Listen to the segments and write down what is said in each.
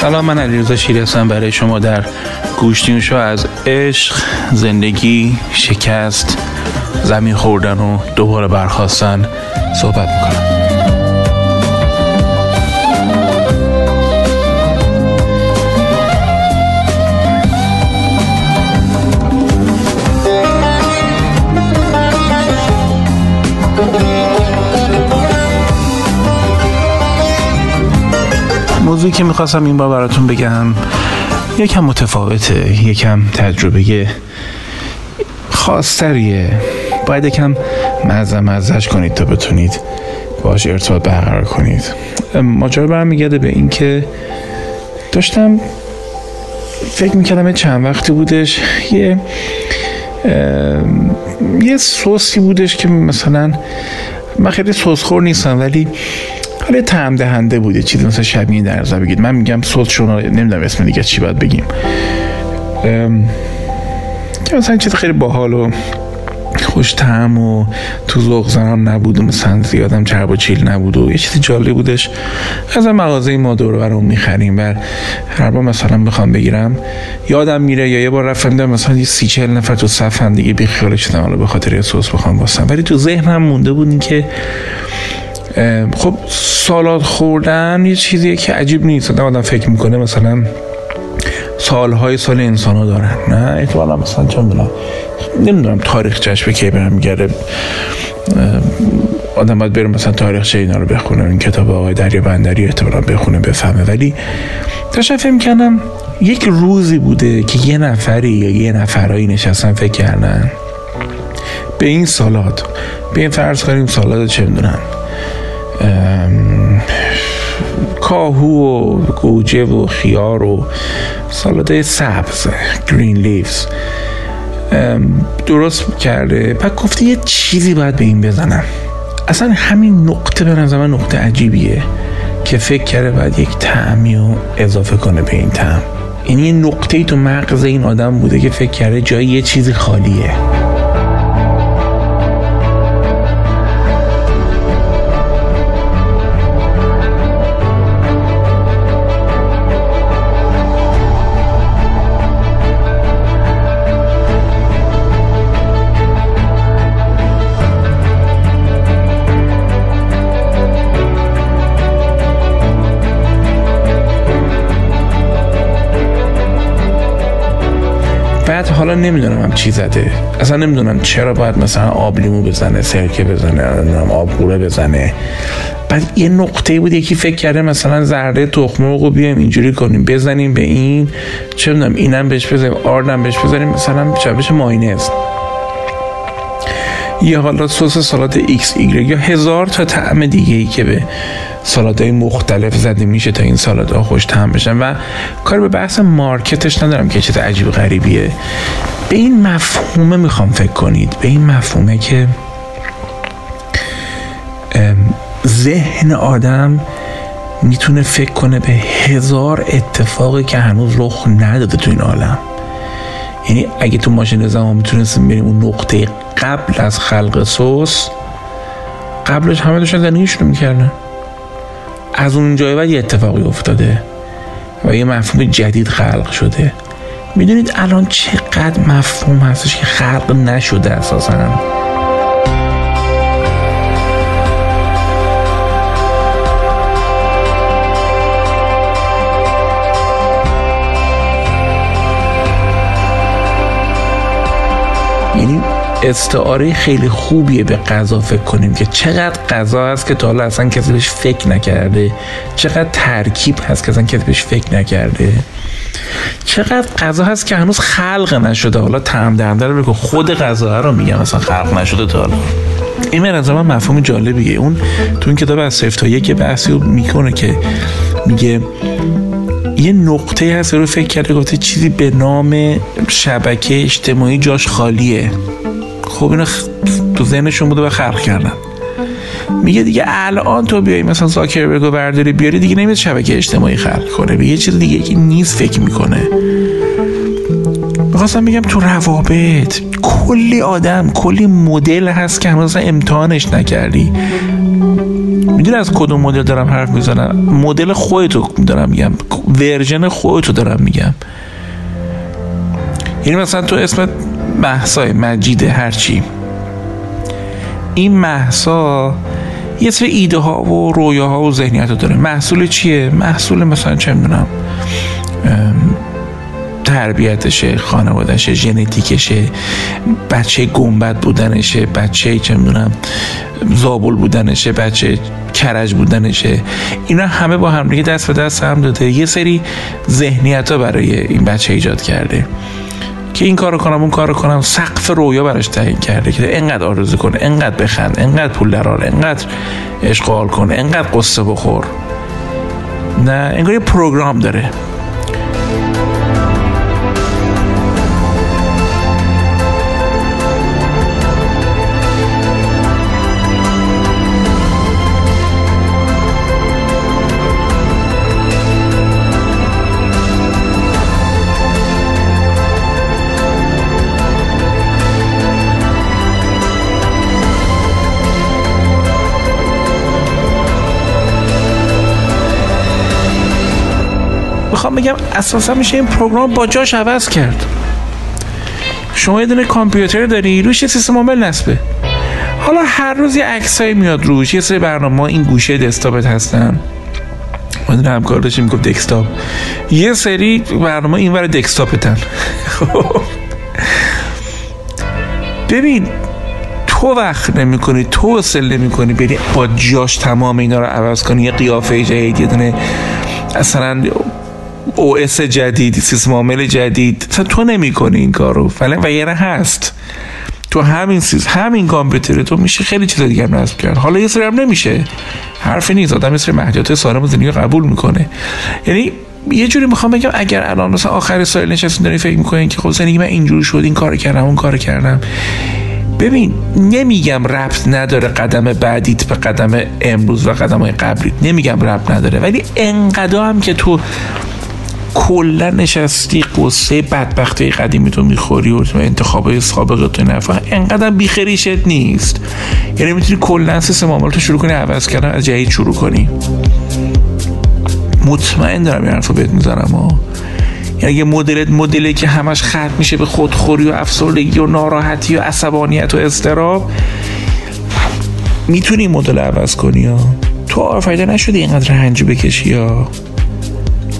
سلام من علیرضا شیری هستم. برای شما در گوشتین شو از عشق زندگی شکست زمین خوردن و دوباره برخواستن صحبت می‌کنم. موضوعی که می‌خواستم این بار براتون بگم یکم متفاوته یکم تجربه خاصتریه باید یکم مزه مزهش کنید تا بتونید باش ارتباط برقرار کنید. ماجرا برمیگرده به اینکه داشتم فکر می‌کردم چند وقتی بودش یه یه سوسی بودش که مثلا من خیلی سوسخور نیستم ولی حالا تعم دهنده بوده چیزی مثلا شبیه در نظر بگید من میگم صوت شما نمی‌دونم اسم دیگه چی باید بگیم. که مثلا چیز خیلی باحال و خوش تعم و تو ذوق زنان نبود و مثلا زیادم چرب و چیل نبود و یه چیزی جالب بودش. از مغازه ما دور برام می‌خریم و هر بار مثلا بخوام بگیرم یادم میره یا یه بار رفتم مثلا یه سی چهل نفر تو صف هم دیگه بیخیال شدم حالا به خاطر یه سس بخوام باسم ولی تو ذهنم مونده بود این که خب سالاد خوردن یه چیزیه که عجیب نیست. آدم آدم فکر می‌کنه مثلا سالهای سال انسان ها دارن نه؟ احتمالا مثلا چون بلا نمی‌دونم تاریخ جشن به کی برمیگرده آدم باید بره مثلا تاریخ اینا رو بخونه این کتاب آقای دریا بندری احتمالا بخونه بفهمه. ولی داشتم فکر یک روزی بوده که یه نفری یا یه نفرایی نشستن فکر کردن. به این سالاد به این فرض کنیم سالاد چه می‌دونم. کاهو و گوجه و خیار و سالاد سبز گرین لیفز. درست کرده. بعد گفته یه چیزی باید به این بزنم. اصلا همین نقطه به نظر من نقطه عجیبیه که فکر کرده باید یک تعمی رو اضافه کنه به این تعم یعنی یه نقطه ای تو مغز این آدم بوده که فکر کرده جای یه چیزی خالیه. بعد حالا نمی‌دونم هم چی زده. اصلا نمی‌دونم چرا باید مثلا آب لیمو بزنه سرکه بزنه نمی‌دونم آب غوره بزنه. بعد یه نقطه بود یکی فکر کرده مثلا زرده تخم مرغ بیایم اینجوری کنیم بزنیم به این. چه می‌دونم اینم بهش بزنیم آردم بهش بزنیم مثلا شبش مایونز یا حالا سس سالاد ایکس ایگرگ یا هزار تا طعم دیگه ای که به های مختلف زده میشه تا این ها خوش تهم بشن. و کار به بحث مارکتش ندارم که چیز عجیب غریبیه. به این مفهومه می‌خوام فکر کنید. به این مفهومه که ذهن آدم می‌تونه فکر کنه به هزار اتفاقی که هنوز رخ نداده تو این عالم. یعنی اگه تو ماشین زمان می‌تونستیم بریم اون نقطه قبل از خلق سوس قبلش همه داشتن زندگیشون می‌کردن. از اون جای بعد یه اتفاقی افتاده و یه مفهوم جدید خلق شده. می‌دونید الان چقدر مفهوم هستش که خلق نشده اساسا. استعاره خیلی خوبیه به غذا فکر کنیم که چقدر غذا هست که تا حالا اصلا کسی بهش فکر نکرده. چقدر ترکیب هست که اصلا کسی بهش فکر نکرده. چقدر غذا هست که هنوز خلق نشده. حالا تعم دهنده رو بگو. خود غذا رو میگم اصلا خلق نشده تا حالا. این من من مفهوم جالبیه. اون تو این کتاب از صفر تا یک بحثی می‌کنه که میگه یه نقطه هست رو فکر کرده گفته چیزی به نام شبکه اجتماعی جاش خالیه. خب اینو تو ذهنشون بوده و خلق کردن. میگه دیگه الان تو بیای مثلا زاکربرگو برداری بیاری دیگه نمیاد شبکه اجتماعی خلق کنه. به یه چیز دیگه که نیست فکر می‌کنه. می‌خواستم بگم تو روابط کلی آدم کلی مدل هست که هنوز امتحانش نکردی. می‌دونی از کدوم مدل دارم حرف می‌زنم؟ مدل خودتو دارم میگم. ورژن خودتو دارم میگم. یعنی مثلا تو اسمت محسای مجیده هرچی. این محسا یه سری ایده ها و رویاها و ذهنیت داره. محصول چیه؟ محصول مثلا چه می‌دونم تربیتشه خانوادهشه ژنتیکشه بچه گنبت بودنشه بچه چه می‌دونم زابل بودنشه بچه کرج بودنشه. اینا همه با هم دیگه دست به دست هم داده. یه سری ذهنیت ها برای این بچه ایجاد کرده. که این کارو کنم اون کارو کنم سقف رویا براش تعیین کرده که انقدر آرزو کنه انقدر بخند انقدر پول درار انقدر اشغال کنه انقدر قصه بخور. نه انگار یه پروگرام داره. بگم اساسا میشه این پروگرام با جاش عوض کرد. شما یه دونه کامپیوتر داری روش سیستم عامل نصبه. حالا هر روز یه عکسایی میاد روش یه سری برنامه این گوشه دسکتاپت هستن. ما همکار داشتیم می‌گفت دسکتاپ. یه سری برنامه این ور دسکتاپتن. خب ببین تو وقت نمی کنی تو وصل نمی کنی بری با جاش تمام اینا رو عوض کنی. یه قیافه جدید یه دونه اصلا او اس جدید سیستم عامل جدید. تو نمی کنی این کارو. فعلا و یه هست. تو همین سیز همین کامپیوتر تو میشه خیلی چیز دیگه هم نصب کرد. حالا یه سری هم نمیشه. حرفی نیست. آدم مثل محدودیت سالم زندگی قبول می‌کنه. یعنی یه جوری می‌خوام بگم اگر الان مثلا آخر سال نشستین دارین فکر می‌کنین که خب زندگی من اینجوری شد این کار کردم اون کار کردم. ببین نمیگم ربط نداره قدم بعدیت به قدم امروز و قدم های قبلیت. نمیگم ربط نداره. ولی انقدر هم که تو کلا نشستی قصه بدبختی قدیمی تو می‌خوری و انتخاب سابق تو نفع انقدر بیخریشت نیست. یعنی می‌تونی کلا سیستم عامل تو شروع کنی عوض کردن از جدید شروع کنی. مطمئن دارم این حرفو بهت می‌زنم یعنی یه مدلت مدلی که همش ختم میشه به خودخوری و افسردگی و ناراحتی و عصبانیت و استراب می‌تونی مدل عوض کنی ها. تو آفایده نشدی اینقدر رنج بکشی ها.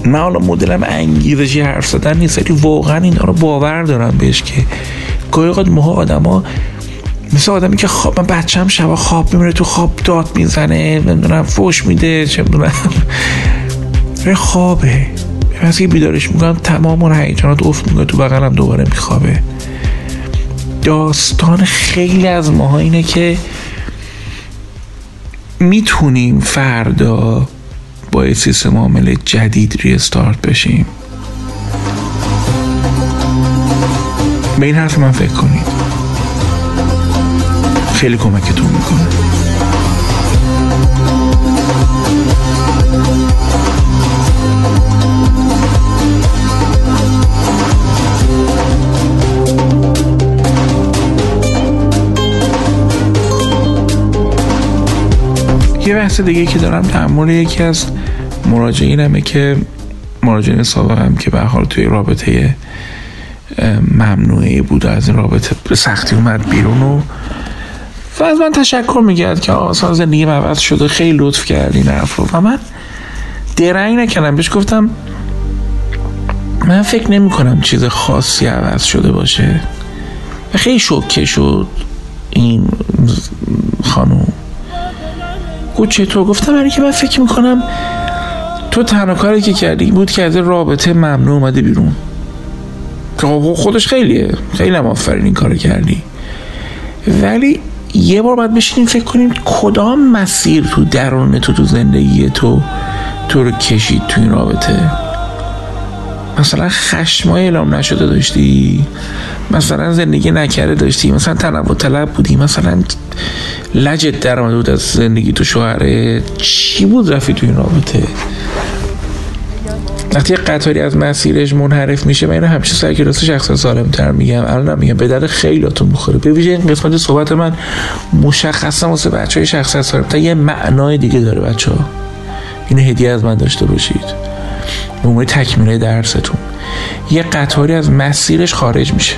من حالا مدلم انگیزشی حرف زدن نیست. ولی واقعا اینا رو باور دارم بهش که گاهی اوقات ماها آدما مثل آدمی که خواب من بچم شبا خواب میمونه تو خواب داد می‌زنه نمی‌دونم فوش میده چه می‌دونم. خوابه. وقتی بیدارش می‌کنم تمام اون هیجانات افت می‌کنه تو بغلم دوباره میخوابه. داستان خیلی از ماها اینه که می‌تونیم فردا با یه سیستم عامل جدید ریستارت بشیم. به این حرف من فکر کنید. خیلی کمکتون می‌کنه. یه بحث دیگه که دارم در مورد یکی از مراجعینمه که مراجعین سابقم که به حال توی رابطه ممنوعه بود از این رابطه به سختی اومد بیرون و و از من تشکر میگرد که آسان زندگی عوض شده خیلی لطف کرد این حرف رو. و من درنگ نکردم. بهش گفتم من فکر نمی کنم چیز خاصی عوض شده باشه. و خیلی شکه شد این خانوم. گفت چطور گفتم؟ برای که من فکر می‌کنم تو تنها کاری که کردی بود که از رابطه ممنوع اومده بیرون. که خب خودش خیلیه. خیلی هم آفرین این کار کردی. ولی یه بار باید بشینیم فکر کنیم کدام مسیر تو درون تو تو زندگی تو تو رو کشید تو این رابطه. مثلا خشمای اعلام نشده داشتی؟ مثلا زندگی نکرده داشتی؟ مثلا تنوع طلب بودی؟ مثلا لجت در بود از زندگی تو شوهره؟ چی بود رفی تو این رابطه؟ وقتی قطاری از مسیرش منحرف میشه من اینو همیشه سعی راست شخص سالم تر میگم. الان میگم به در خیلیاتون بخوره. به ویژه این قسمت صحبت من مشخصا واسه بچه های شخص سالم تا یه معنای دیگه داره بچه ها این هدیه از من داشته باشید. به عنوان تکمیل درستون. یه قطاری از مسیرش خارج میشه.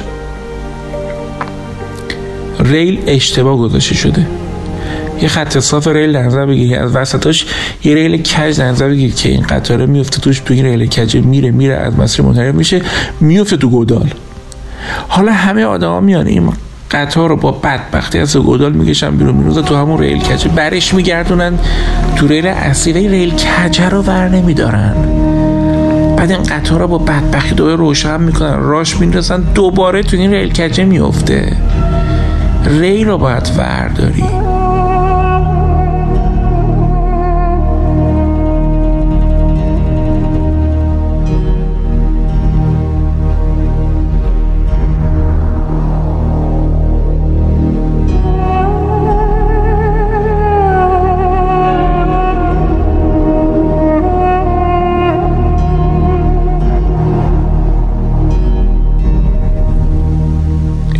ریل اشتباه گذاشته شده. یه خط صاف ریل در نظر بگیری از وسطاش یه ریل کج در نظر بگیری که این قطاره میفته توش تو این ریل کج میره میره از مسیر منحرف میشه میفته تو گودال. حالا همه آدما میان این قطار رو با بدبختی از گودال می‌کشن بیرون می‌ذارن تو همون ریل کجه برش میگردونن تو ریل اصلی. ریل کجه رو ور نمیدارن. بعد این قطار رو با بدبختی دوباره روشن می‌کنن. راش می‌رسن دوباره تو این ریل کجه میفته ریل رو باید ورداری.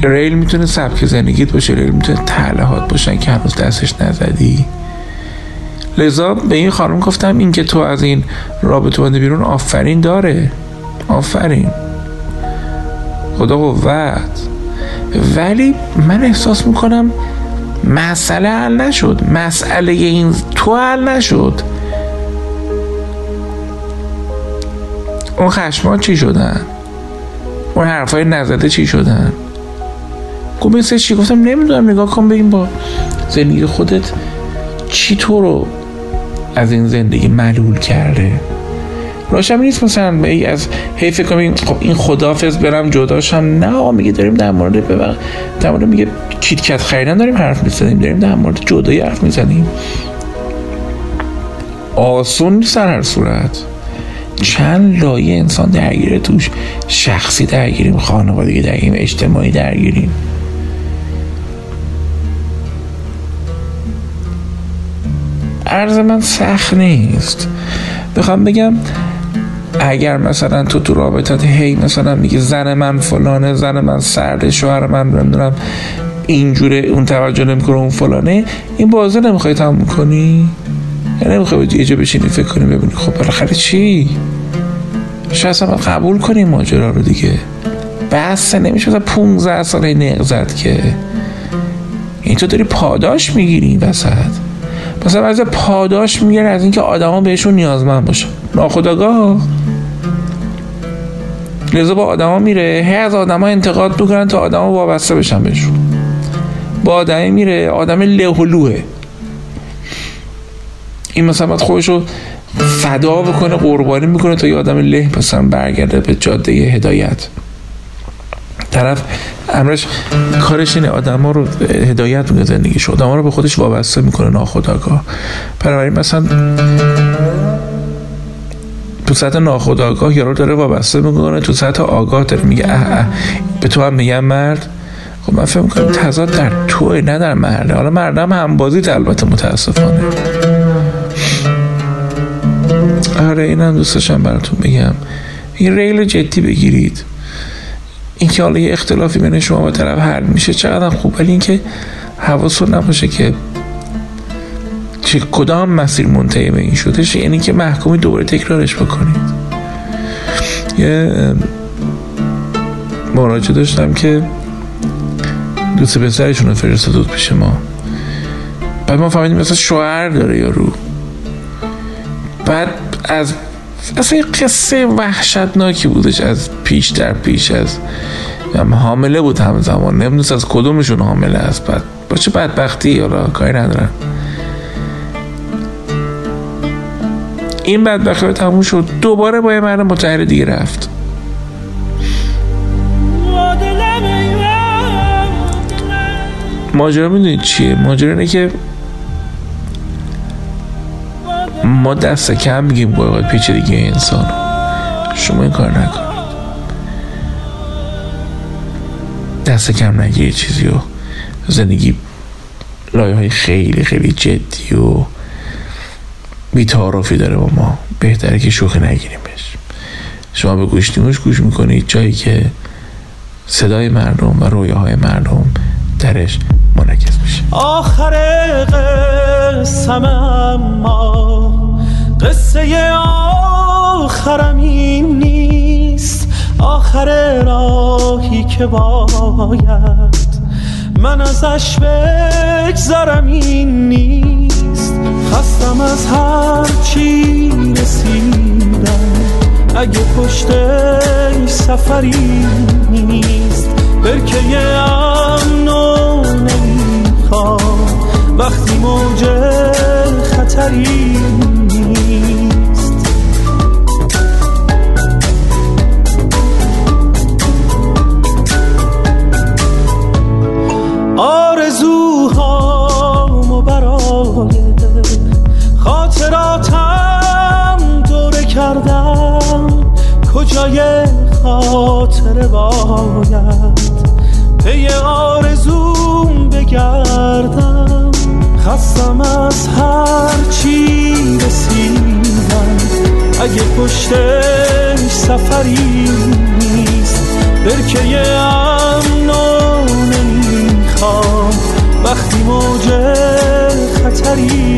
ریل می‌تونه سبک زندگیت باشه ریل می‌تونه تعلهات باشن که هنوز دستش نزدی. لذا به این خانم گفتم این که تو از این رابطه بنده بیرون آفرین داره. آفرین. خدا قوت. ولی من احساس می‌کنم مسئله حل نشد. مسئله این تو حل نشد. اون خشمان چی شدن؟ اون حرفای نزده چی شدن؟ گفت مثل چی گفتم؟ نمی‌دونم نگاه کن بگیم با زندگی خودت چی تو رو از این زندگی معلول کرده. راشم نیست مثلا ای از هی فکر کنم خب این خدافز برم جداشم نه میگه داریم در مورد ببر در مورد میگه کیت کت خریدن داریم حرف می‌زنیم داریم در مورد جدایی حرف می‌زنیم. آسون نیست هر صورت. چند لایه انسان درگیره توش شخصی درگیریم خانوادگی درگیریم اجتماعی درگیریم. عرض من سخت نیست. بخوام بگم اگر مثلا تو تو رابطت هی مثلا میگه زن من فلانه زن من سرده شوهر من نمی‌دونم اینجوره اون توجه نمی‌کنه اون فلانه این بازه نمی‌خوای تموم کنی؟ یعنی نمی‌خوای یه جا بشینی فکر کنی ببینی خب بالاخره چی؟ شاید اصلا قبول کنیم ماجرا رو دیگه. بس نمیشه مثلا 15 ساله نقزت که. این تو داری پاداش می‌گیری وسط. مثلا از پاداش می‌گیره از اینکه آدما بهشون نیازمند باشن. ناخداگاه لذا با آدما میره هی از آدما انتقاد می‌کنن تا آدما وابسته بشن بهشون. با آدمی میره آدم لهولوه این مثلا باید خودش رو فدا بکنه قربانی می‌کنه تا یه آدم له مثلا برگرده به جاده هدایت. طرف امرش کارش اینه آدم ها رو هدایت می‌کنه زندگیش آدم ها رو به خودش وابسته می‌کنه ناخداگاه بنابراین مثلا تو سطح ناخداگاه یارو داره وابسته می‌کنه تو سطح آگاه داره میگه اه اه به تو هم میگم مرد. خب من فکر می‌کنم تضاد در توی نه در مرده. حالا مردم هم بازی البته متاسفانه. آره اینم دوست داشتم براتون بگم این ریل جدی بگیرید. اینکه حالا یه اختلافی بین شما و طرف حل میشه چقدر خوب. ولی اینکه حواستون نباشه که چه کدام مسیر منتهی به این شده یعنی که محکومی دوباره تکرارش بکنید. یه مراجعه داشتم که دوست پسرشون رو فرستاد پیش ما. بعد ما فهمیدیم مثلا شوهر داره یارو بعد از اصلا یه قصه وحشتناکی بودش از پیش در پیش از حامله بود همزمان. نمی‌دونست از کدومشون حامله است. بعد با چه بدبختی؟ حالا کاری ندارن این بدبختی تموم شد. دوباره با یه مرد متحر دیگه رفت. ماجرا می‌دونید چیه؟ ماجرا اینه که ما دست کم میگیم با پیچیدگی انسان. شما این کار نکنید. دست کم نگیری چیزی و زندگی لایه های خیلی خیلی جدی و بیتعارفی داره با ما. بهتره که شوخی نگیریمش شما به گوشتیموش گوش می‌کنید. جایی که صدای مردم و رویاهای مردم درش منعکس میشه. آخر قسم اما قصه آخرم این نیست. آخر راهی که باید من ازش بگذرم این نیست. خستم از هر چی رسیدم. اگه پشتش سفری نیست. برکه امنو نمی‌خوام. وقتی موج خطری کجای خاطر باید پی آرزوم بگردم. خستم از هر چی رسیدم. اگه پشتش سفری نیست برکه امنو نمی‌خوام وقتی موج خطری